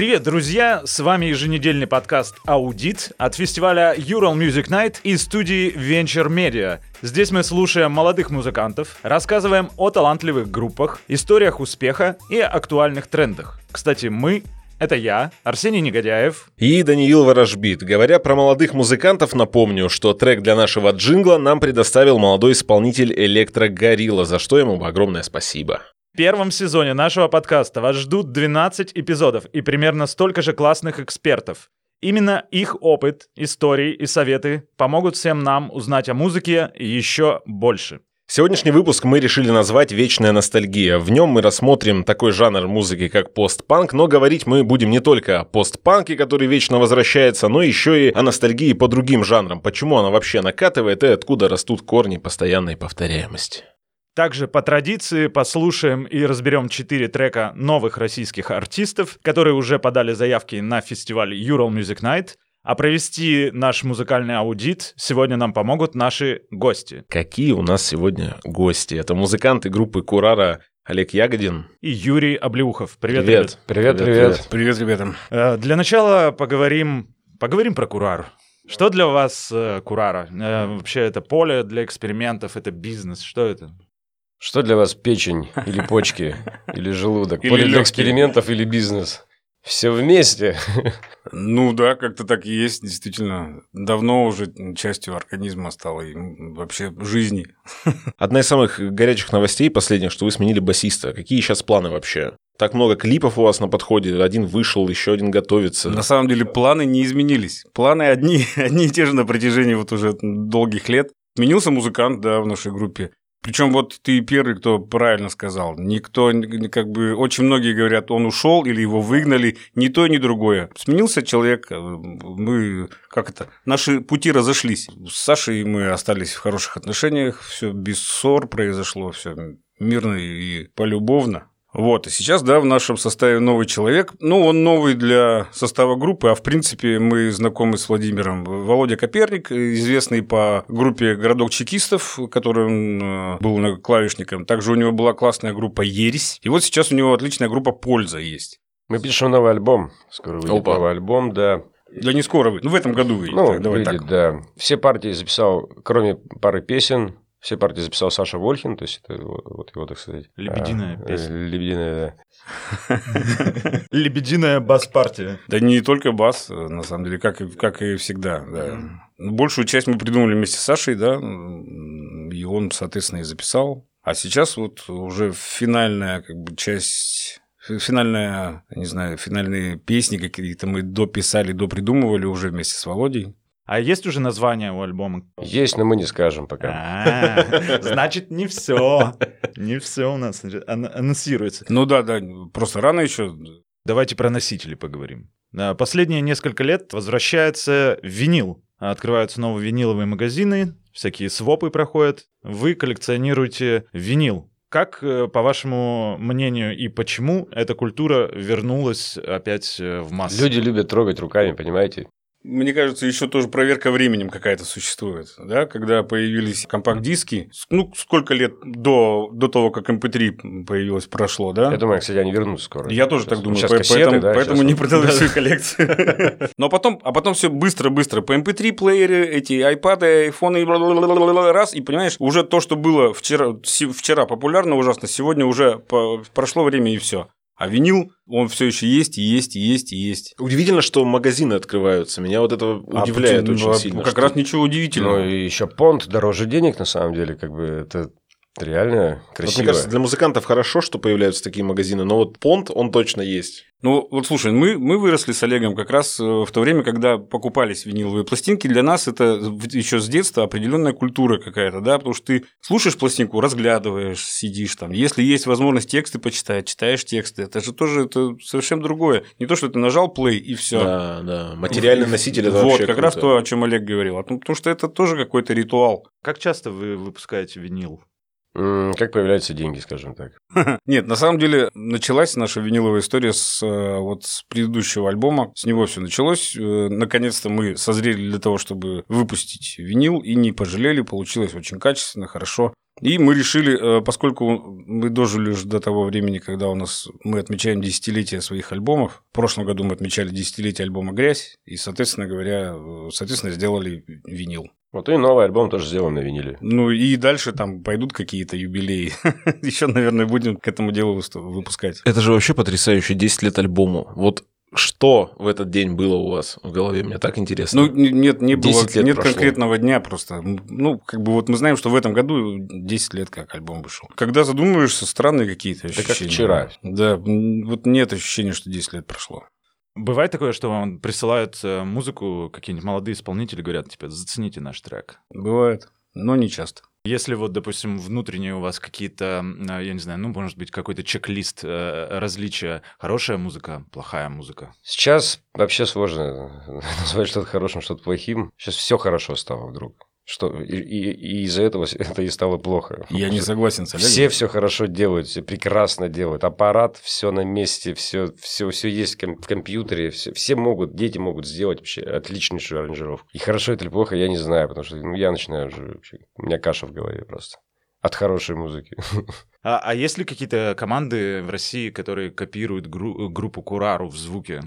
Привет, друзья! С вами еженедельный подкаст «Аудит» от фестиваля Ural Music Night и студии Venture Media. Здесь мы слушаем молодых музыкантов, рассказываем о талантливых группах, историях успеха и актуальных трендах. Кстати, мы это я, Арсений Негодяев. И Даниил Ворожбит. Говоря про молодых музыкантов, напомню, что трек для нашего джингла нам предоставил молодой исполнитель Электро Горилла, за что ему огромное спасибо. В первом сезоне нашего подкаста вас ждут 12 эпизодов и примерно столько же классных экспертов. Именно их опыт, истории и советы помогут всем нам узнать о музыке еще больше. Сегодняшний выпуск мы решили назвать «Вечная ностальгия». В нем мы рассмотрим такой жанр музыки, как постпанк, но говорить мы будем не только о постпанке, который вечно возвращается, но еще и о ностальгии по другим жанрам. Почему она вообще накатывает и откуда растут корни постоянной повторяемости. Также по традиции послушаем и разберем четыре трека новых российских артистов, которые уже подали заявки на фестиваль Ural Music Night. А провести наш музыкальный аудит сегодня нам помогут наши гости. Какие у нас сегодня гости? Это музыканты группы Курара Олег Ягодин и Юрий Облеухов. Привет, привет. Привет, привет. Привет, привет, ребята. Э, для начала поговорим, поговорим про Курару. Что для вас э, Курара? Э, вообще это поле для экспериментов, это бизнес, что это? Что для вас печень или почки или желудок? Или Поле для экспериментов или бизнес? Все вместе. Ну да, как-то так и есть, действительно. Давно уже частью организма стало и вообще жизни. Одна из самых горячих новостей последних, что вы сменили басиста. Какие сейчас планы вообще? Так много клипов у вас на подходе, один вышел, еще один готовится. На самом деле планы не изменились. Планы одни, одни и те же на протяжении вот уже долгих лет. Сменился музыкант, да, в нашей группе. Причем вот ты первый, кто правильно сказал. Никто, как бы, очень многие говорят, он ушел или его выгнали, ни то, ни другое. Сменился человек, э, мы, как это, наши пути разошлись. С Сашей мы остались в хороших отношениях, все без ссор произошло, все мирно и полюбовно. Вот, и сейчас, да, в нашем составе новый человек. Ну, он новый для состава группы, а в принципе мы знакомы с Владимиром. Володя Коперник, известный по группе «Городок чекистов», который он э, был клавишником. Также у него была классная группа «Ересь». И вот сейчас у него отличная группа «Польза» есть. Мы пишем новый альбом. Скоро выйдет Опа. новый альбом, да. Да не скоро выйдет, ну в этом году выйдет. Ну, так, давай выйдет, так. да. Все партии записал, кроме пары песен, все партии записал Саша Вольхин, то есть это вот его, так сказать... Лебединая а, песня. Лебединая, да. Лебединая бас-партия. Да не только бас, на самом деле, как, и, как и всегда, да. Большую часть мы придумали вместе с Сашей, да, и он, соответственно, и записал. А сейчас вот уже финальная как бы, часть финальная, не знаю, финальные песни какие-то мы дописали, допридумывали уже вместе с Володей. А есть уже название у альбома? Есть, но мы не скажем пока. А, значит, не все. Не все у нас анонсируется. Ну да, да, просто рано еще. Давайте про носители поговорим. Последние несколько лет возвращается винил. Открываются новые виниловые магазины, всякие свопы проходят. Вы коллекционируете винил. Как, э, по вашему мнению, и почему эта культура вернулась опять э, в массы? Люди любят трогать руками, понимаете? Мне кажется, еще тоже проверка временем какая-то существует, да, когда появились компакт-диски, ну, сколько лет до, до того, как MP3 эм появилось, прошло, да? Я думаю, кстати, они вернутся скоро. Я тоже так думаю, сейчас кассеты, поэтому, да, поэтому сейчас... не продал свою коллекцию. Но потом, а потом все быстро-быстро, по MP3 эм эти iPad, айфоны, раз, и понимаешь, уже то, что было вчера, вчера популярно ужасно, сегодня уже прошло время и все. А винил, он все еще есть, и есть, и есть, и есть. Удивительно, что магазины открываются. Меня вот это а удивляет почему? очень ну, сильно. Как что... раз ничего удивительного. Ну, и еще понт дороже денег, на самом деле, как бы это реально красиво. Вот, мне кажется, для музыкантов хорошо, что появляются такие магазины, но вот понт, он точно есть. Ну, вот слушай, мы, мы выросли с Олегом как раз э, в то время, когда покупались виниловые пластинки. Для нас это еще с детства определенная культура какая-то, да, потому что ты слушаешь пластинку, разглядываешь, сидишь там. Если есть возможность тексты почитать, читаешь тексты. Это же тоже это совершенно другое. Не то, что ты нажал play и все. Да, да. Материальный носитель это Вот, вообще как круто. раз то, о чем Олег говорил. Потому что это тоже какой-то ритуал. Как часто вы выпускаете винил? Как появляются деньги, скажем так. Нет, на самом деле началась наша виниловая история с, э, вот, с предыдущего альбома. С него все началось. Э, Наконец-то мы созрели для того, чтобы выпустить винил, и не пожалели. Получилось очень качественно, хорошо. И мы решили, э, поскольку мы дожили уже до того времени, когда у нас мы отмечаем десятилетие своих альбомов. В прошлом году мы отмечали десятилетие альбома «Грязь», и, соответственно говоря, соответственно, сделали винил. Вот и новый альбом тоже сделан на виниле. Ну и дальше там пойдут какие-то юбилеи. Еще, наверное, будем к этому делу выпускать. Это же вообще потрясающе, 10 лет альбому. Вот что в этот день было у вас в голове? Мне так интересно. Ну, нет, не было, 10 лет нет прошло. конкретного дня просто. Ну, как бы вот мы знаем, что в этом году 10 лет как альбом вышел. Когда задумываешься, странные какие-то как ощущения. вчера. Да, вот нет ощущения, что 10 лет прошло. Бывает такое, что вам присылают э, музыку, какие-нибудь молодые исполнители говорят, типа, зацените наш трек. Бывает, но не часто. Если вот, допустим, внутренние у вас какие-то, э, я не знаю, ну, может быть, какой-то чек-лист э, различия, хорошая музыка, плохая музыка. Сейчас вообще сложно назвать что-то хорошим, что-то плохим. Сейчас все хорошо стало вдруг. Что, и, и- и из-за этого это и стало плохо. Я не согласен с Олегом. Все все хорошо делают, все прекрасно делают. Аппарат, все на месте, все, все, все есть в ком- в компьютере. Все, все могут, дети могут сделать вообще отличнейшую аранжировку. И хорошо это или плохо, я не знаю, потому что ну, я начинаю уже... вообще- У меня каша в голове просто. От хорошей музыки. А, а есть ли какие-то команды в России, которые копируют гру- группу Курару в звуке?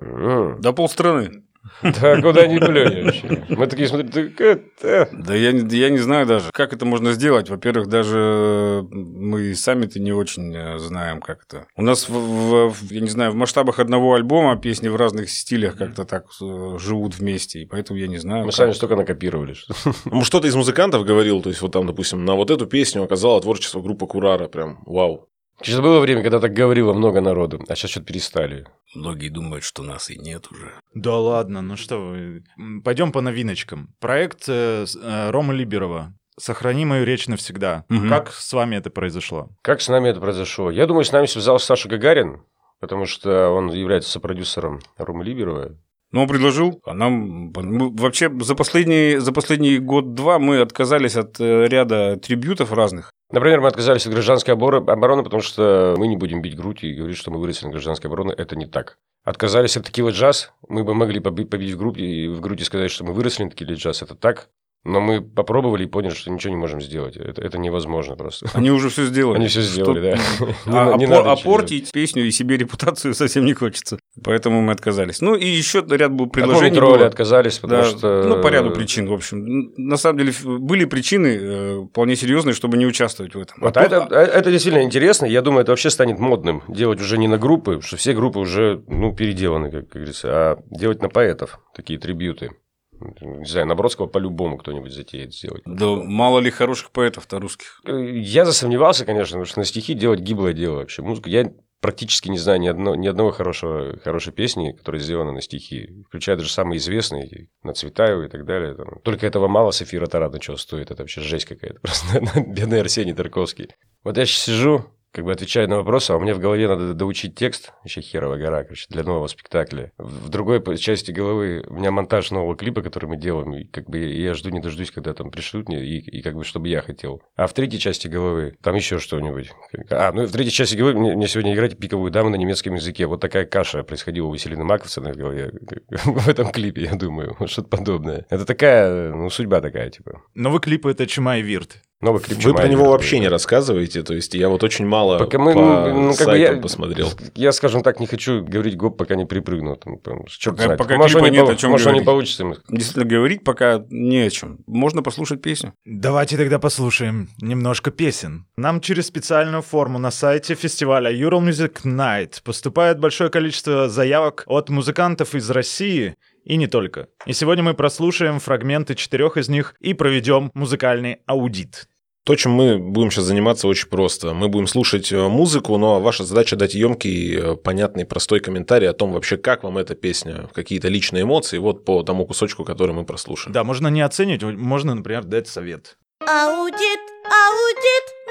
М. Да полстраны. Да куда ни плюнь вообще. Мы такие смотрим. Да я, не- я не знаю даже, как это можно сделать. Во-первых, даже мы сами-то не очень э, знаем, как это. У нас, в, в- я не знаю, в масштабах одного альбома песни в разных стилях как-то так э, живут вместе, и поэтому я не знаю. Мы как. сами столько накопировали. что- Ну, что-то из музыкантов говорил, то есть вот там, допустим, на вот эту песню оказала творчество группы Курара, прям вау. Сейчас было время, когда так говорило много народу, а сейчас что-то перестали. Многие думают, что нас и нет уже. Да ладно, ну что вы. Пойдем по новиночкам. Проект э, э, Ромы Либерова. Сохрани мою речь навсегда. Мгм. Как с вами это произошло? Как с нами это произошло? Я думаю, с нами связался Саша Гагарин, потому что он является сопродюсером Ромы Либерова. Но он предложил, а нам... мы вообще за последний, за последний год-два мы отказались от э, ряда трибютов разных. Например, мы отказались от гражданской обороны, потому что мы не будем бить грудь и говорить, что мы выросли на гражданской обороне. Это не так. Отказались от текила джаз. Мы бы могли поби- побить в и в грудь и сказать, что мы выросли на текиле джаз. Это так. Но мы попробовали и поняли, что ничего не можем сделать. Это, это невозможно просто. Они уже все сделали. Они все сделали, да. Не А, не а портить песню и себе репутацию совсем не хочется. Поэтому мы отказались. Ну, и еще ряд был. От предложений. Было. отказались, потому Да, что... Ну, по ряду причин, в общем. На самом деле, были причины э, вполне серьезные, чтобы не участвовать в этом. Вот А это, то- это действительно интересно. Я думаю, это вообще станет модным. Делать уже не на группы, что все группы уже ну, переделаны, как говорится, а делать на поэтов такие трибьюты. Не знаю, на Бродского по-любому кто-нибудь затеет сделать. Да мало ли хороших поэтов-то русских. Э, Я засомневался, конечно, потому что на стихи делать гиблое дело вообще. Музыка, я практически не знаю ни, одно, ни одного хорошего, хорошей песни, которая сделана на стихи, включая даже самые известные, на Цветаева и так далее. Там. Только этого мало Софира Тарадна чего стоит, это вообще жесть какая-то. Просто бедный Арсений Тарковский. Вот я сейчас сижу, как бы отвечаю на вопросы, а у меня в голове надо доучить текст, еще херова гора, короче, для нового спектакля. В другой части головы у меня монтаж нового клипа, который мы делаем, и как бы я жду не дождусь, когда там пришлют мне, и, и как бы чтобы я хотел. А в третьей части головы там еще что-нибудь. А, ну в третьей части головы мне, мне сегодня играть пиковую даму на немецком языке. Вот такая каша происходила у Веселины Маковцева в голове в этом клипе, я думаю, что-то подобное. Это такая, ну, судьба такая, типа. Новый клип — это Чума и Вирт. Новый клип Вы про него вообще не рассказываете, то есть я вот очень мало Пока мы, по ну, как бы сайтам я, посмотрел. Я, скажем так, не хочу говорить гоп, пока не припрыгну. Там, там, чёрт Пока- знает. пока может, клипа не нет, о чём может, не говорить. получится. Действительно, говорить пока не о чем. Можно послушать песню. Давайте тогда послушаем немножко песен. Нам через специальную форму на сайте фестиваля Ural Music Night поступает большое количество заявок от музыкантов из России и не только. И сегодня мы прослушаем фрагменты четырех из них и проведем музыкальный аудит. То, чем мы будем сейчас заниматься, очень просто. Мы будем слушать э, музыку, но ваша задача дать емкий, э, понятный, простой комментарий о том вообще, как вам эта песня, какие-то личные эмоции, вот по тому кусочку, который мы прослушаем. Да, можно не оценивать, можно, например, дать совет. Аудит,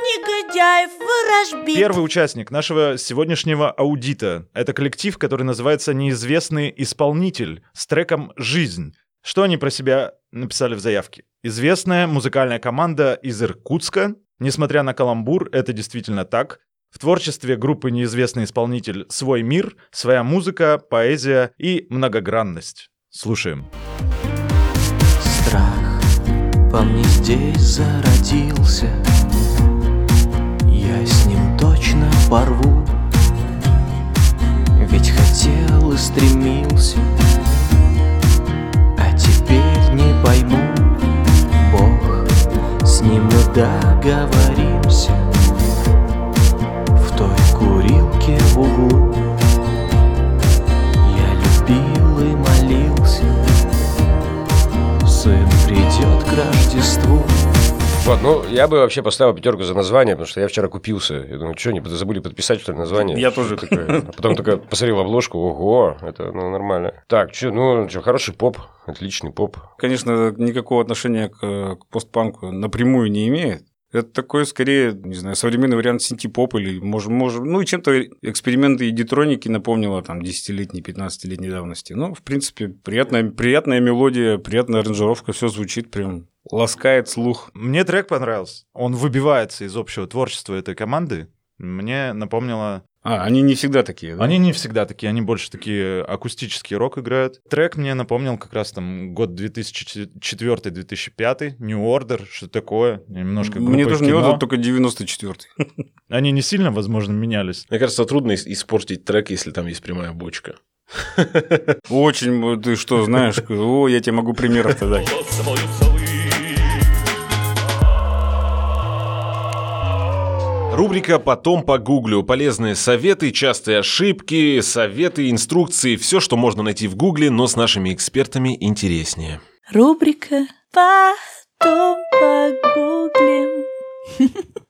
негодяев ворожбит. Первый участник нашего сегодняшнего аудита — это коллектив, который называется «Неизвестный исполнитель» с треком «Жизнь». Что они про себя написали в заявке? Известная музыкальная команда из Иркутска, Несмотря на каламбур, это действительно так. В творчестве группы «Неизвестный исполнитель» свой мир, своя музыка, поэзия и многогранность. Слушаем. Страх во мне здесь зародился порву. Ведь хотел и стремился А теперь не пойму. Бог, с ним мы договоримся. В той курилке в углу Вот, ну, я бы вообще поставил пятерку за название, потому что я вчера купился. Я думаю, что, не забыли подписать, что ли, название? Я тоже. Такое. А потом только посмотрел обложку, ого, это ну, нормально. Так, что, ну, что, хороший поп, отличный поп. Конечно, никакого отношения к, к постпанку напрямую не имеет. Это такой, скорее, не знаю, современный вариант синтепоп или, может, может, ну, чем-то эксперименты и детроники напомнило там 10-летней, 15-летней давности. Ну, в принципе, приятная, приятная мелодия, приятная аранжировка, все звучит прям, ласкает слух. Мне трек понравился. Он выбивается из общего творчества этой команды. Мне напомнило... А, они не всегда такие, да? Они не всегда такие, они больше такие акустический рок играют. Трек мне напомнил как раз там год 2004-2005, New Order, что такое, немножко Мне тоже не кино. вот только 94-й. Они не сильно, возможно, менялись. Мне кажется, трудно ис- испортить трек, если там есть прямая бочка. Очень, ты что, знаешь, о, я тебе могу примеров-то дать. Рубрика «Потом погуглю». Полезные советы, частые ошибки, советы, инструкции. Все, что можно найти в гугле, но с нашими экспертами интереснее. Рубрика «Потом погуглим».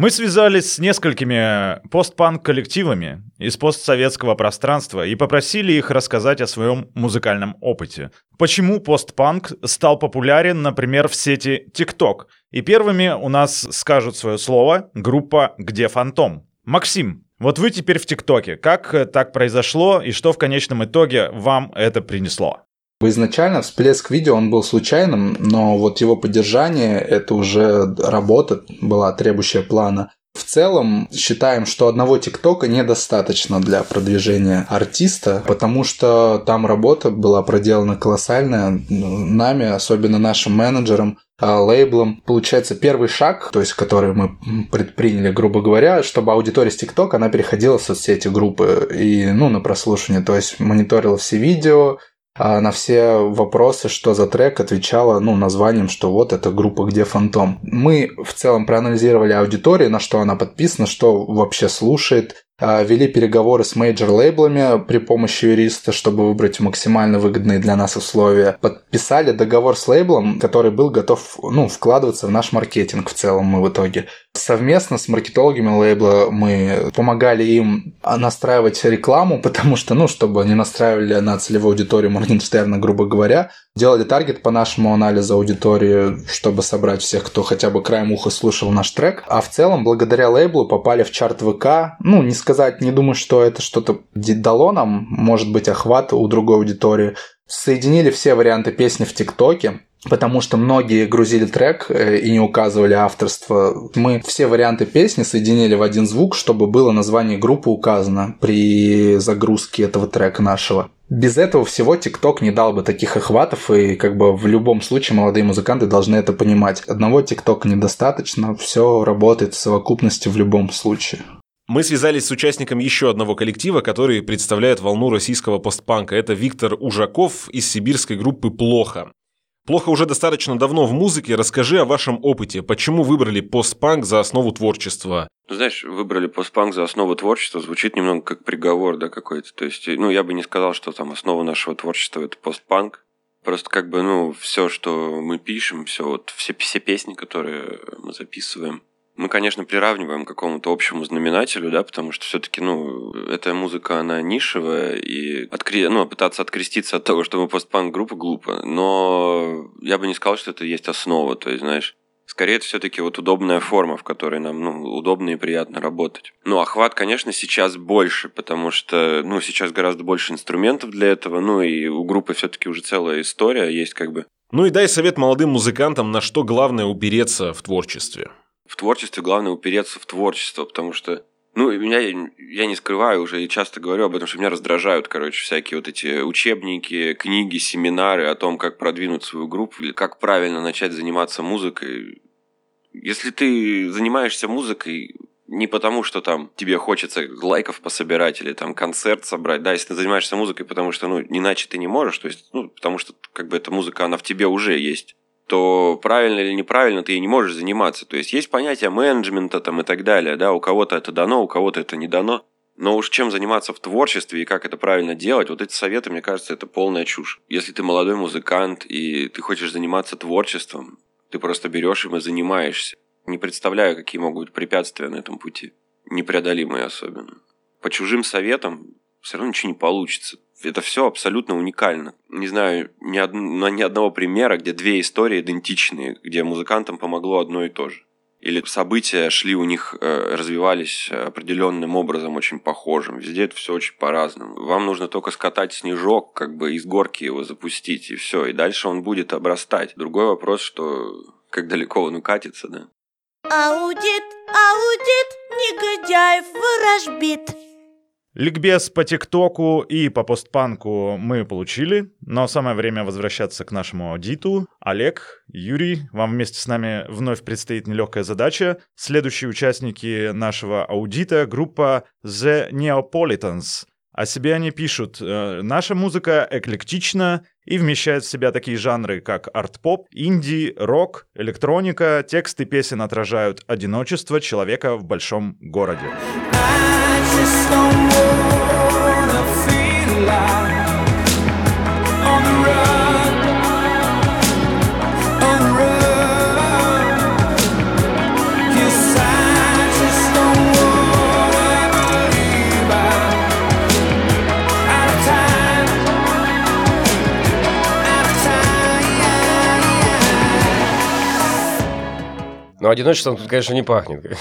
Мы связались с несколькими постпанк-коллективами из постсоветского пространства и попросили их рассказать о своем музыкальном опыте. Почему постпанк стал популярен, например, в сети TikTok? И первыми у нас скажут свое слово группа «Где фантом?». Максим, вот вы теперь в ТикТоке. Как так произошло и что в конечном итоге вам это принесло? Изначально всплеск видео, он был случайным, но вот его поддержание – это уже работа была, требующая плана. В целом считаем, что одного ТикТока недостаточно для продвижения артиста, потому что там работа была проделана колоссальная нами, особенно нашим менеджером, а, лейблом. Получается, первый шаг, то есть который мы предприняли, грубо говоря, чтобы аудитория с ТикТок, она переходила в соцсети группы и, ну, на прослушивание, то есть мониторила все видео, а на все вопросы, что за трек, отвечала ну, названием, что вот эта группа «Где фантом?». Мы в целом проанализировали аудиторию, на что она подписана, что вообще слушает, а, вели переговоры с major-лейблами при помощи юриста, чтобы выбрать максимально выгодные для нас условия. Подписали договор с лейблом, который был готов ну, вкладываться в наш маркетинг в целом мы в итоге. Совместно с маркетологами лейбла мы помогали им настраивать рекламу, потому что, ну, чтобы они настраивали на целевую аудиторию Моргенштерна, грубо говоря, делали таргет по нашему анализу аудитории, чтобы собрать всех, кто хотя бы краем уха слушал наш трек. А в целом, благодаря лейблу попали в чарт ВК. Ну, не сказать, не думаю, что это что-то дало нам, может быть, охват у другой аудитории. Соединили все варианты песни в ТикТоке, потому что многие грузили трек э, и не указывали авторство. Мы все варианты песни соединили в один звук, чтобы было название группы указано при загрузке этого трека нашего. Без этого всего ТикТок не дал бы таких охватов, и как бы в любом случае молодые музыканты должны это понимать. Одного ТикТока недостаточно, все работает в совокупности в любом случае. Мы связались с участником еще одного коллектива, который представляет волну российского постпанка. Это Виктор Ужаков из сибирской группы «Плохо». Плохо уже достаточно давно в музыке. Расскажи о вашем опыте. Почему выбрали постпанк за основу творчества? Знаешь, выбрали постпанк за основу творчества, звучит немного как приговор, да, какой-то. То есть, ну, я бы не сказал, что там основа нашего творчества – это постпанк. Просто как бы, ну, все, что мы пишем, все вот, все, все песни, которые мы записываем, мы, конечно, приравниваем к какому-то общему знаменателю, да, потому что все-таки, ну, эта музыка, она нишевая, и откре... ну, пытаться откреститься от того, что мы постпанк-группа, глупо. Но я бы не сказал, что это есть основа, то есть, знаешь, Скорее, это все-таки вот удобная форма, в которой нам ну, удобно и приятно работать. Ну, охват, конечно, сейчас больше, потому что ну, сейчас гораздо больше инструментов для этого, ну и у группы все-таки уже целая история есть как бы. Ну и дай совет молодым музыкантам, на что главное упереться в творчестве. В творчестве главное упереться в творчество, потому что ну, меня, я не скрываю уже и часто говорю об этом, что меня раздражают, короче, всякие вот эти учебники, книги, семинары о том, как продвинуть свою группу или как правильно начать заниматься музыкой. Если ты занимаешься музыкой не потому, что там тебе хочется лайков пособирать или там концерт собрать, да, если ты занимаешься музыкой, потому что, ну, иначе ты не можешь, то есть, ну, потому что, как бы, эта музыка, она в тебе уже есть то правильно или неправильно ты ей не можешь заниматься. То есть есть понятие менеджмента там и так далее, да, у кого-то это дано, у кого-то это не дано. Но уж чем заниматься в творчестве и как это правильно делать, вот эти советы, мне кажется, это полная чушь. Если ты молодой музыкант и ты хочешь заниматься творчеством, ты просто берешь им и занимаешься. Не представляю, какие могут быть препятствия на этом пути. Непреодолимые особенно. По чужим советам все равно ничего не получится. Это все абсолютно уникально. Не знаю ни, од... ни одного примера, где две истории идентичные, где музыкантам помогло одно и то же. Или события шли у них, э, развивались определенным образом, очень похожим. Везде это все очень по-разному. Вам нужно только скатать снежок, как бы из горки его запустить, и все. И дальше он будет обрастать. Другой вопрос, что как далеко он укатится, да? Аудит, аудит, негодяев ворожбит. Ликбез по ТикТоку и по постпанку мы получили, но самое время возвращаться к нашему аудиту. Олег, Юрий, вам вместе с нами вновь предстоит нелегкая задача. Следующие участники нашего аудита — группа The Neapolitans. О себе они пишут э, «Наша музыка эклектична и вмещает в себя такие жанры, как арт-поп, инди, рок, электроника. Тексты песен отражают одиночество человека в большом городе». estão so Но одиночеством тут, конечно, не пахнет.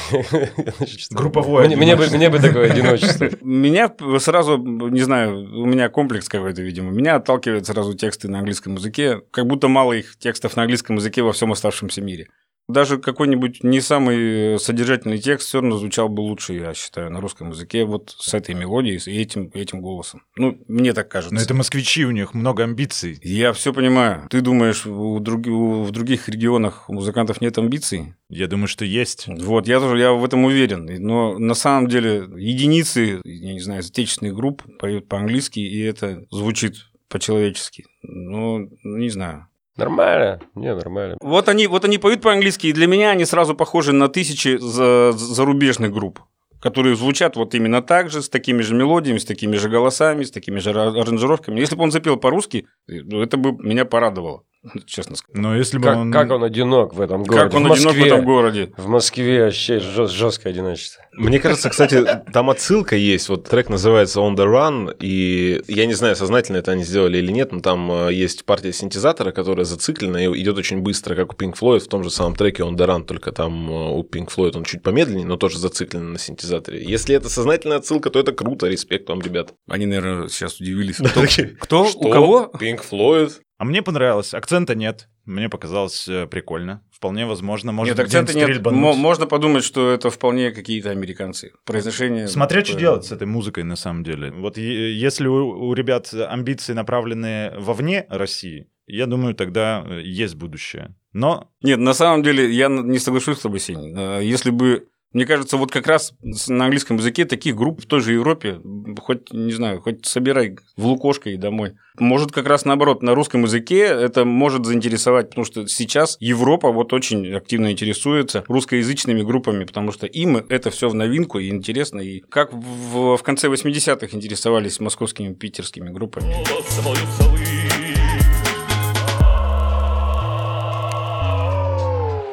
Групповое мне, мне, бы, мне бы такое одиночество. Меня сразу, не знаю, у меня комплекс какой-то, видимо. Меня отталкивают сразу тексты на английском языке. Как будто мало их текстов на английском языке во всем оставшемся мире даже какой-нибудь не самый содержательный текст все равно звучал бы лучше, я считаю, на русском языке вот с этой мелодией и этим, этим голосом. Ну, мне так кажется. Но это москвичи, у них много амбиций. Я все понимаю. Ты думаешь, у друг... в других регионах у музыкантов нет амбиций? Я думаю, что есть. Вот, я тоже я в этом уверен. Но на самом деле единицы, я не знаю, отечественных групп поют по-английски, и это звучит по-человечески. Ну, не знаю. Нормально, не, нормально. Вот они, вот они поют по-английски, и для меня они сразу похожи на тысячи за, зарубежных групп которые звучат вот именно так же, с такими же мелодиями, с такими же голосами, с такими же аранжировками. Если бы он запел по-русски, ну, это бы меня порадовало. Честно сказать. Но если бы как, он... как он одинок в этом городе. Как он в одинок в этом городе. В Москве вообще жест, жесткое одиночество. Мне кажется, кстати, там отсылка есть. Вот трек называется On the Run, и я не знаю, сознательно это они сделали или нет, но там э, есть партия синтезатора, которая зациклена и идет очень быстро, как у Pink Floyd в том же самом треке On the Run, только там э, у Pink Floyd он чуть помедленнее, но тоже зациклен на синтезаторе. Если это сознательная отсылка, то это круто, респект вам, ребят. Они, наверное, сейчас удивились. Кто? Что? У кого? Pink Floyd. А мне понравилось. Акцента нет. Мне показалось э, прикольно. Вполне возможно. Может, нет, акцента нет. Можно подумать, что это вполне какие-то американцы. Произношение... Смотря что делать с этой музыкой на самом деле. Вот если у, у ребят амбиции направлены вовне России, я думаю, тогда э, есть будущее. Но... Нет, на самом деле я не соглашусь с тобой, Сень. Э, если бы мне кажется, вот как раз на английском языке таких групп в той же Европе, хоть, не знаю, хоть собирай в лукошко и домой. Может, как раз наоборот, на русском языке это может заинтересовать, потому что сейчас Европа вот очень активно интересуется русскоязычными группами, потому что им это все в новинку и интересно. И как в, в конце 80-х интересовались московскими, питерскими группами.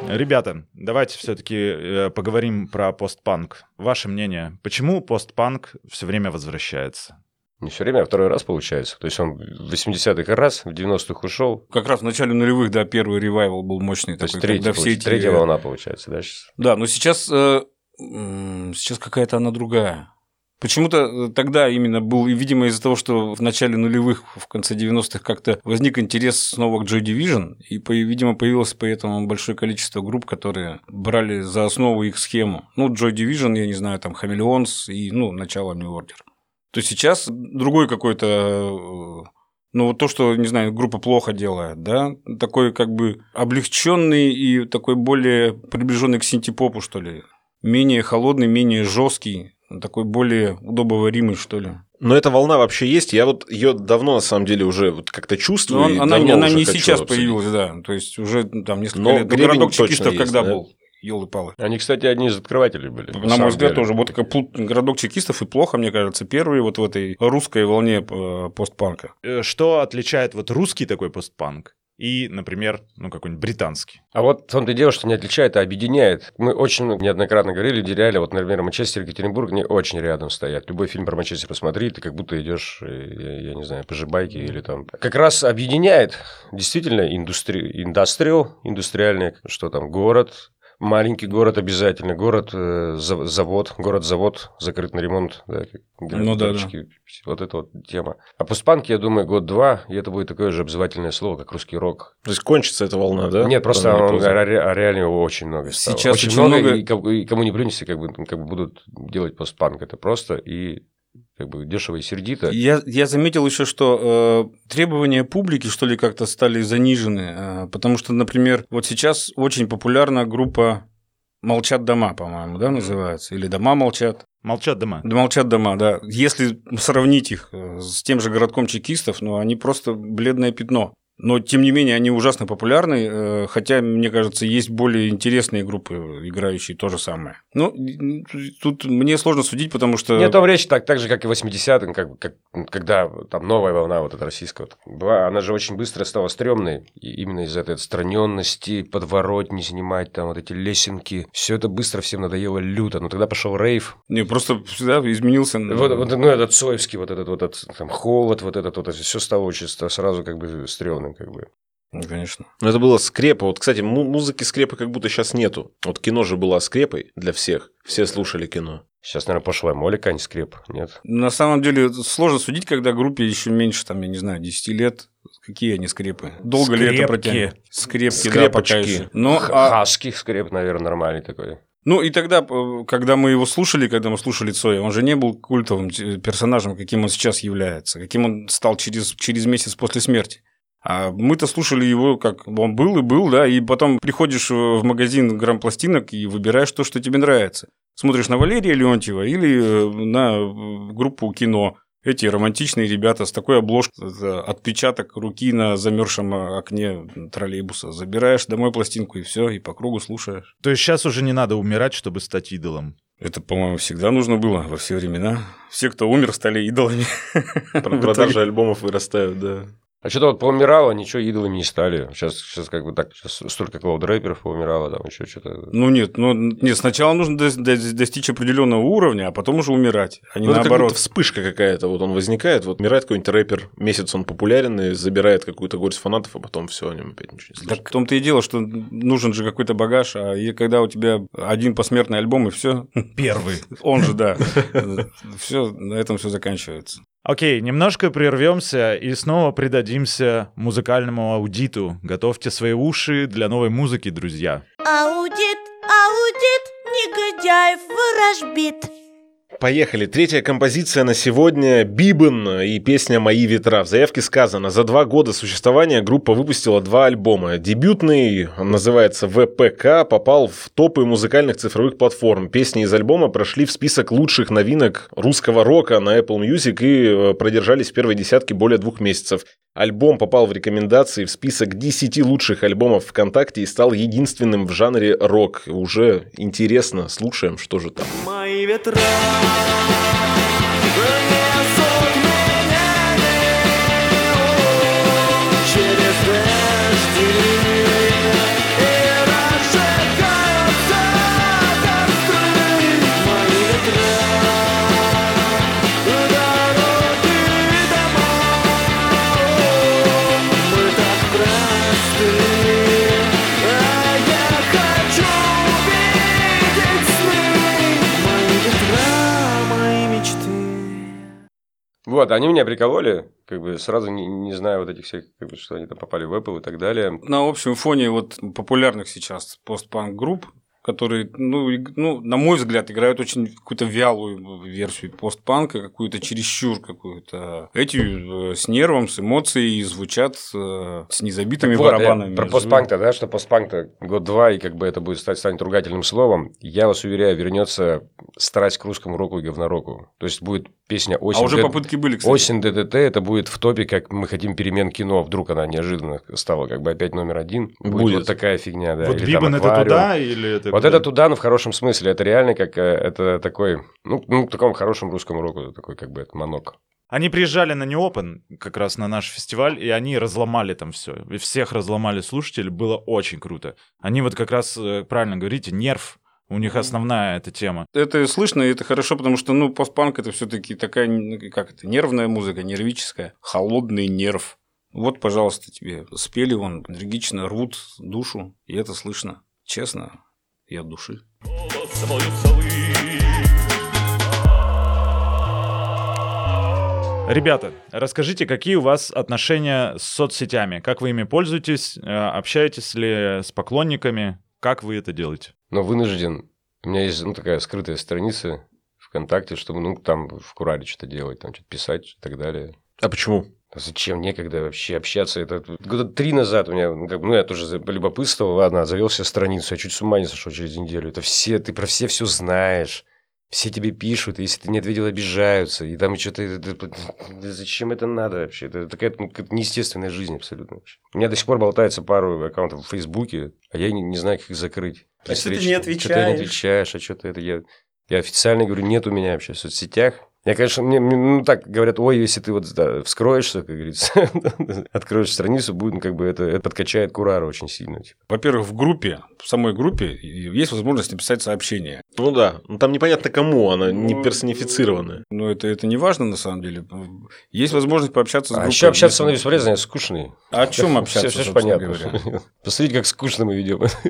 Ребята, давайте все-таки э, поговорим про постпанк. Ваше мнение, почему постпанк все время возвращается? Не все время, а второй раз получается. То есть он в 80-х раз, в 90-х ушел. Как раз в начале нулевых, да, первый ревайвал был мощный. То такой, есть третий, когда все эти... третья волна получается, да? Сейчас? Да, но сейчас, э, сейчас какая-то она другая. Почему-то э, тогда именно был, видимо, из-за того, что в начале нулевых, в конце 90-х как-то возник интерес снова к Joy Division, и, видимо, появилось поэтому большое количество групп, которые брали за основу их схему. Ну, Joy Division, я не знаю, там, Хамелеонс и, ну, начало New Order. То сейчас другой какой-то э, ну, вот то, что, не знаю, группа плохо делает, да, такой как бы облегченный и такой более приближенный к синтепопу, что ли. Менее холодный, менее жесткий, такой более удобоваримый, что ли. Но эта волна вообще есть, я вот ее давно на самом деле уже вот как-то чувствую. он- она, она не сейчас обсудить. появилась, да. То есть уже там несколько Но лет. Ну, гребень городок чекистов есть, когда да? был? Елы-палы. Они, кстати, одни из открывателей были. На мой взгляд, деле. тоже. Вот как городок чекистов и плохо, мне кажется, первые вот в этой русской волне э, постпанка. Э, Что отличает вот русский такой постпанк и, например, ну какой-нибудь британский? А вот в том-то и дело, что не отличает, а объединяет. Мы очень неоднократно говорили, реально, вот, например, Манчестер и Екатеринбург, они очень рядом стоят. Любой фильм про Манчестер посмотри, ты как будто идешь, э, я, я не знаю, по Жибайке или там. Как раз объединяет действительно индустри... индастриал, индустриальный, что там, город, Маленький город обязательно, город э, за- завод, город-завод, закрыт на ремонт, да, Ну да, девочки. вот эта вот тема. А постпанк, я думаю, год-два, и это будет такое же обзывательное слово, как русский рок. То есть кончится эта волна, да? Нет, просто он, ре- ре- реально его очень много стало. Сейчас очень, очень много, много- И, кому- и кому не плюнешься, как бы, как бы будут делать постпанк. Это просто и как бы дешево и сердито. Я, я заметил еще, что э, требования публики, что ли, как-то стали занижены. э, потому что, например, вот сейчас очень популярна группа «Молчат дома», по-моему, да, называется? Или «Дома молчат». Молчат дома. Да, молчат дома, да. Если сравнить их э, с тем же городком чекистов, ну, они просто бледное пятно. Но, тем не менее, они ужасно популярны, э, хотя, мне кажется, есть более интересные группы, играющие то же самое. Ну, тут мне сложно судить, потому что... Нет, там речь так, так же, как и 80-м, как, как, когда там новая волна вот эта российская вот была, она же очень быстро стала стрёмной, и именно из-за этой отстраненности, подворотни снимать, там вот эти лесенки, все это быстро всем надоело люто, но тогда пошел рейв, Не, просто всегда изменился... Вот, вот, ну, этот Цоевский, вот этот вот этот, там, холод, вот этот вот, все стало очень сразу как бы стрёмным, как бы. Ну, конечно. Ну, это было скрепа. Вот, кстати, му- музыки скрепы как будто сейчас нету. Вот кино же было скрепой для всех. Все слушали кино. Сейчас, наверное, пошлая молика, а не скреп, нет? На самом деле сложно судить, когда группе еще меньше, там, я не знаю, 10 лет. Какие они скрепы? Долго ли это Скрепки. протянет? Скрепки, да, Скрепочки. еще. Но, Х- а- Хаски скреп, наверное, нормальный такой. Ну и тогда, э, когда мы его слушали, когда мы слушали Цоя, он же не был культовым э, персонажем, каким он сейчас является, каким он стал через, через месяц после смерти. А мы-то слушали его, как он был и был, да, и потом приходишь в магазин грамм-пластинок и выбираешь то, что тебе нравится. Смотришь на Валерия Леонтьева или э, на э, группу кино. Эти романтичные ребята с такой обложкой, это отпечаток руки на замерзшем окне троллейбуса. Забираешь домой пластинку и все, и по кругу слушаешь. То есть сейчас уже не надо умирать, чтобы стать идолом. Это, по-моему, всегда нужно было во все времена. Все, кто умер, стали идолами. Про- Продажи альбомов вырастают, да. А что-то вот поумирало, ничего идолами не стали. Сейчас, сейчас как бы так, сейчас столько клауд-рэперов поумирало, там еще что-то. Ну нет, ну нет, сначала нужно дос- дос- достичь определенного уровня, а потом уже умирать, а не Ну, это как наоборот. будто вспышка какая-то. Вот он возникает, вот умирает какой-нибудь рэпер, месяц он популярен и забирает какую-то горсть фанатов, а потом все, о нем опять ничего не слышно. Так в том-то и дело, что нужен же какой-то багаж, а и когда у тебя один посмертный альбом и все, Первый. он же, да, все, на этом все заканчивается. Окей, немножко прервемся и снова придадимся музыкальному аудиту. Готовьте свои уши для новой музыки, друзья. Аудит, аудит, негодяев ворожбит. Поехали. Третья композиция на сегодня Бибен и песня «Мои ветра». В заявке сказано, за два года существования группа выпустила два альбома. Дебютный, он называется ВПК, попал в топы музыкальных цифровых платформ. Песни из альбома прошли в список лучших новинок русского рока на Apple Music и э, продержались в первой десятке более двух месяцев. Альбом попал в рекомендации в список 10 лучших альбомов ВКонтакте и стал единственным в жанре рок. Уже интересно, слушаем, что же там. Мои ветра Вот, они меня прикололи, как бы сразу не, не зная вот этих всех, как бы, что они там попали в Apple и так далее. На общем фоне вот популярных сейчас постпанк групп, которые, ну, ну, на мой взгляд, играют очень какую-то вялую версию постпанка, какую-то чересчур какую-то. Эти э, с нервом, с эмоцией звучат э, с незабитыми Вот, э, барабанами. про постпанк-то, да, что постпанк-то год-два, и как бы это будет стать, станет ругательным словом. Я вас уверяю, вернется страсть к русскому року и говнороку. То есть будет песня «Осень». А уже попытки были, кстати. Осень ДДТ это будет в топе, как мы хотим перемен кино. Вдруг она неожиданно стала как бы опять номер один. Будет, Будет. вот такая фигня, да. вот Или Бибан это туда или это Вот куда? это туда, но в хорошем смысле. Это реально как э, это такой, ну, ну, в таком хорошем русском року, такой как бы это манок. Они приезжали на Неопен, как раз на наш фестиваль, и они разломали там все. И всех разломали слушатели, было очень круто. Они вот как раз, э, правильно говорите, нерв, у них основная эта тема. Это слышно, и это хорошо, потому что, ну, постпанк это все-таки такая, как это, нервная музыка, нервическая, холодный нерв. Вот, пожалуйста, тебе спели вон, энергично рвут душу, и это слышно. Честно, и от души. Ребята, расскажите, какие у вас отношения с соцсетями? Как вы ими пользуетесь? Э, Общаетесь ли с поклонниками? Как вы это делаете? Но вынужден. У меня есть ну, такая скрытая страница ВКонтакте, чтобы ну, там в Кураре что-то делать, там что-то писать и так далее. А почему? А Зачем некогда вообще общаться? Это года три назад у меня, ну, как ну, я тоже полюбопытствовал, ладно, завел себе страницу, я чуть с ума не сошел через неделю. Это все, ты про все все знаешь. Все тебе пишут, и если ты не ответил, обижаются. И там что-то... да Зачем это надо вообще? Это такая ну, неестественная жизнь абсолютно. вообще. У меня до сих пор болтается пару аккаунтов в Фейсбуке, а я не, не знаю, как их закрыть. А что ты не Что ты не отвечаешь? отвечаешь, а что ты это... Я, я официально говорю, нет у меня вообще в соцсетях. Я, конечно, мне, мне, ну, так говорят, ой, если ты вот да, вскроешься, как говорится, откроешь страницу, будет, ну, как бы, это, это подкачает Курара очень сильно. типа. Во-первых, в группе, в самой группе есть возможность написать сообщение. Ну да, ну там непонятно кому, она не Ну, персонифицированная. Но это, это не важно, на самом деле. Есть возможность пообщаться с А группой. еще общаться со мной Если- бесполезно, я скучный. А о чем общаться, Все, же собственно понятно. говоря? Посмотрите, как скучно мы ведем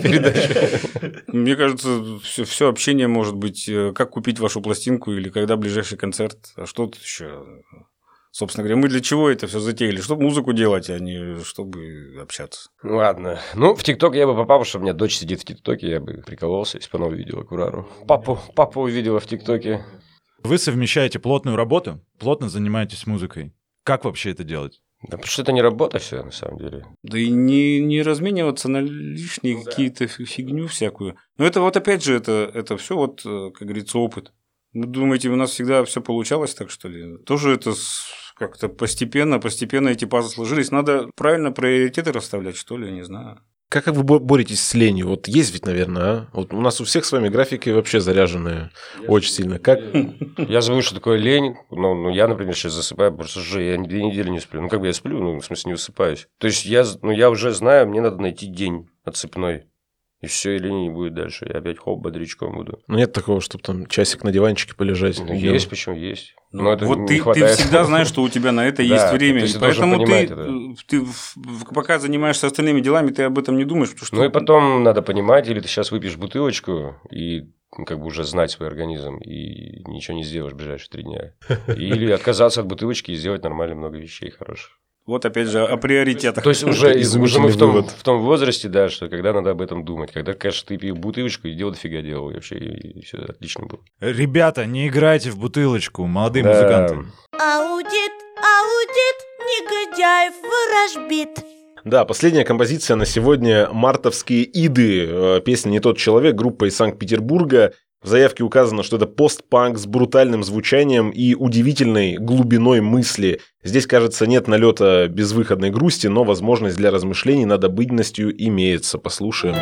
передачу. Мне кажется, все, все общение может быть, э, как купить вашу пластинку или когда ближайший концерт, а что тут еще? Собственно говоря, мы для чего это все затеяли? Чтобы музыку делать, а не чтобы общаться. Ну, Ладно. Ну, в ТикТок я бы попал, что у меня дочь сидит в ТикТоке, я бы прикололся, если бы она увидела Курару. Папу, папу увидела в ТикТоке. Вы совмещаете плотную работу, плотно занимаетесь музыкой. Как вообще это делать? Да потому что это не работа все, на самом деле. Да и не, не размениваться на лишние какие-то фи- фигню всякую. Но это вот опять же, это, это все вот, э, как говорится, опыт. Вы думаете, у нас всегда все получалось так, что ли? Тоже это как-то постепенно, постепенно эти пазлы сложились. Надо правильно приоритеты расставлять, что ли, не знаю. Как вы бо- боретесь с ленью? Вот есть ведь, наверное, а? Вот у нас у всех с вами графики вообще заряженные очень сильно. Как? Я забыл, что такое лень. Ну, ну, я, например, сейчас засыпаю, просто же я две недели не сплю. Ну, как бы я сплю, ну, в смысле, не высыпаюсь. То есть, я, ну, я уже знаю, мне надо найти день отцепной. И все, и лени не будет дальше. Я опять хоп, бодрячком буду. Ну, нет такого, чтобы там часик на диванчике полежать. Ну, есть, почему есть. Ну, это вот ты, ты хватает. всегда знаешь, что у тебя на это Да, есть то время. есть и ты должен поэтому ты, это. ты пока занимаешься остальными делами, ты об этом не думаешь. Потому что Ну и потом надо понимать, или ты сейчас выпьешь бутылочку и ну, как бы уже знать свой организм, и ничего не сделаешь в ближайшие три дня. Или отказаться от бутылочки и сделать нормально много вещей хороших. Вот опять же о приоритетах. То есть уже, уже мы в том, вывод. в том возрасте, да, что когда надо об этом думать. Когда, конечно, ты пил бутылочку и делал дофига делал, и вообще и, все отлично было. Ребята, не играйте в бутылочку, молодые Да. музыканты. Аудит, аудит, негодяев ворожбит. Да, последняя композиция на сегодня «Мартовские иды». Э, Песня «Не тот человек», группа из Санкт-Петербурга. В заявке указано, что это постпанк с брутальным звучанием и удивительной глубиной мысли. Здесь, кажется, нет налета безвыходной грусти, но возможность для размышлений над обыденностью имеется. Послушаем.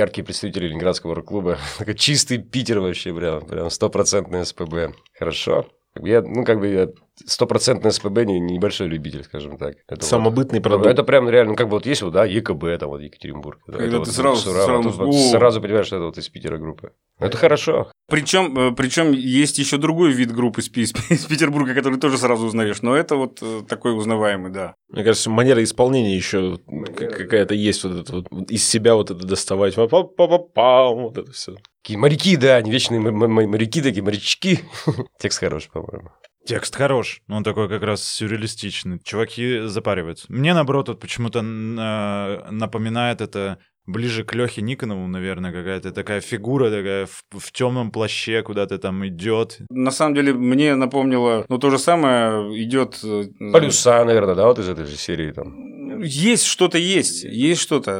Яркие представители Ленинградского рок-клуба. Чистый Питер вообще, прям, прям стопроцентный СПБ. Хорошо. Я, ну, как бы, я стопроцентный СПБ не, небольшой любитель, скажем так. Это Самобытный вот, продукт. Это прям реально, как бы вот есть вот, да, ЕКБ, там вот Екатеринбург. Когда Это ты вот сразу- Сурава, сразу- вот сразу понимаешь, что это вот из Питера группа. Ну, Это хорошо. Причем, э, причем есть еще другой вид группы из, Пи- из Петербурга, который тоже сразу узнаешь. Но это вот э, такой узнаваемый, да. Мне кажется, манера исполнения еще какая-то есть вот это вот из себя вот это доставать. Вот это все. Такие моряки, да, они вечные моряки, такие морячки. Текст хороший, по-моему. Текст хорош, но он такой как раз сюрреалистичный. Чуваки запариваются. Мне, наоборот, вот почему-то э, напоминает это ближе к Лехе Никонову, наверное, какая-то такая фигура такая в, темном плаще куда-то там идет. На самом деле, мне напомнило, ну, то же самое идет... э, Полюса, наверное, да, вот из этой же серии там. Есть что-то есть, есть что-то.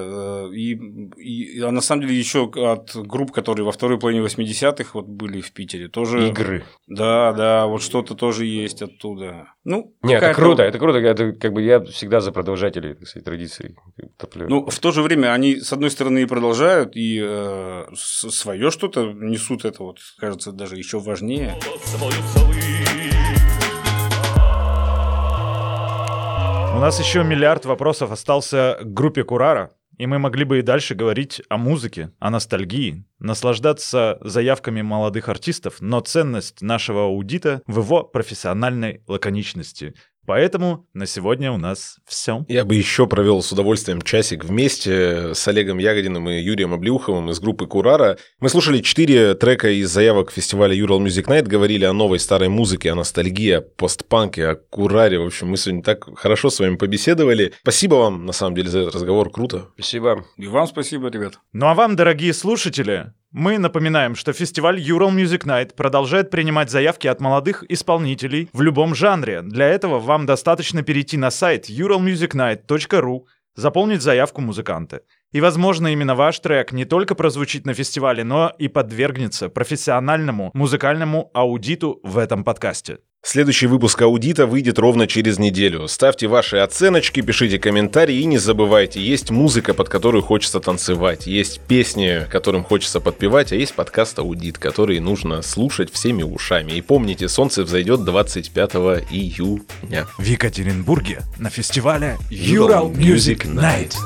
э, И, и- а на самом деле еще от групп, которые во второй половине 80-х вот были в Питере, тоже... Игры. Да, да, вот что-то тоже есть оттуда. Ну, Не, это круто, это круто. Это как бы я всегда за продолжателей, так сказать, традиций топлю. Ну, в то же время они, с одной стороны, и продолжают, и э, свое что-то несут, это вот, кажется, даже еще важнее. У нас еще миллиард вопросов остался к группе Курара, и мы могли бы и дальше говорить о музыке, о ностальгии, наслаждаться заявками молодых артистов, но ценность нашего аудита в его профессиональной лаконичности. Поэтому на сегодня у нас все. Я бы еще провел с удовольствием часик вместе с Олегом Ягодиным и Юрием Облеуховым из группы Курара. Мы слушали четыре трека из заявок фестиваля Ural Music Night, говорили о новой старой музыке, о ностальгии, о постпанке, о Кураре. В общем, мы сегодня так хорошо с вами побеседовали. Спасибо вам, на самом деле, за этот разговор. Круто. Спасибо. И вам спасибо, ребят. Ну а вам, дорогие слушатели, мы напоминаем, что фестиваль Ural Music Night продолжает принимать заявки от молодых исполнителей в любом жанре. Для этого вам достаточно перейти на сайт uralmusicnight.ru, заполнить заявку музыканта. И, возможно, именно ваш трек не только прозвучит на фестивале, но и подвергнется профессиональному музыкальному аудиту в этом подкасте. Следующий выпуск аудита выйдет ровно через неделю. Ставьте ваши оценочки, пишите комментарии и не забывайте, есть музыка, под которую хочется танцевать, есть песни, которым хочется подпевать, а есть подкаст аудит, который нужно слушать всеми ушами. И помните, солнце взойдет 25 июня. В Екатеринбурге на фестивале Ural Music Night.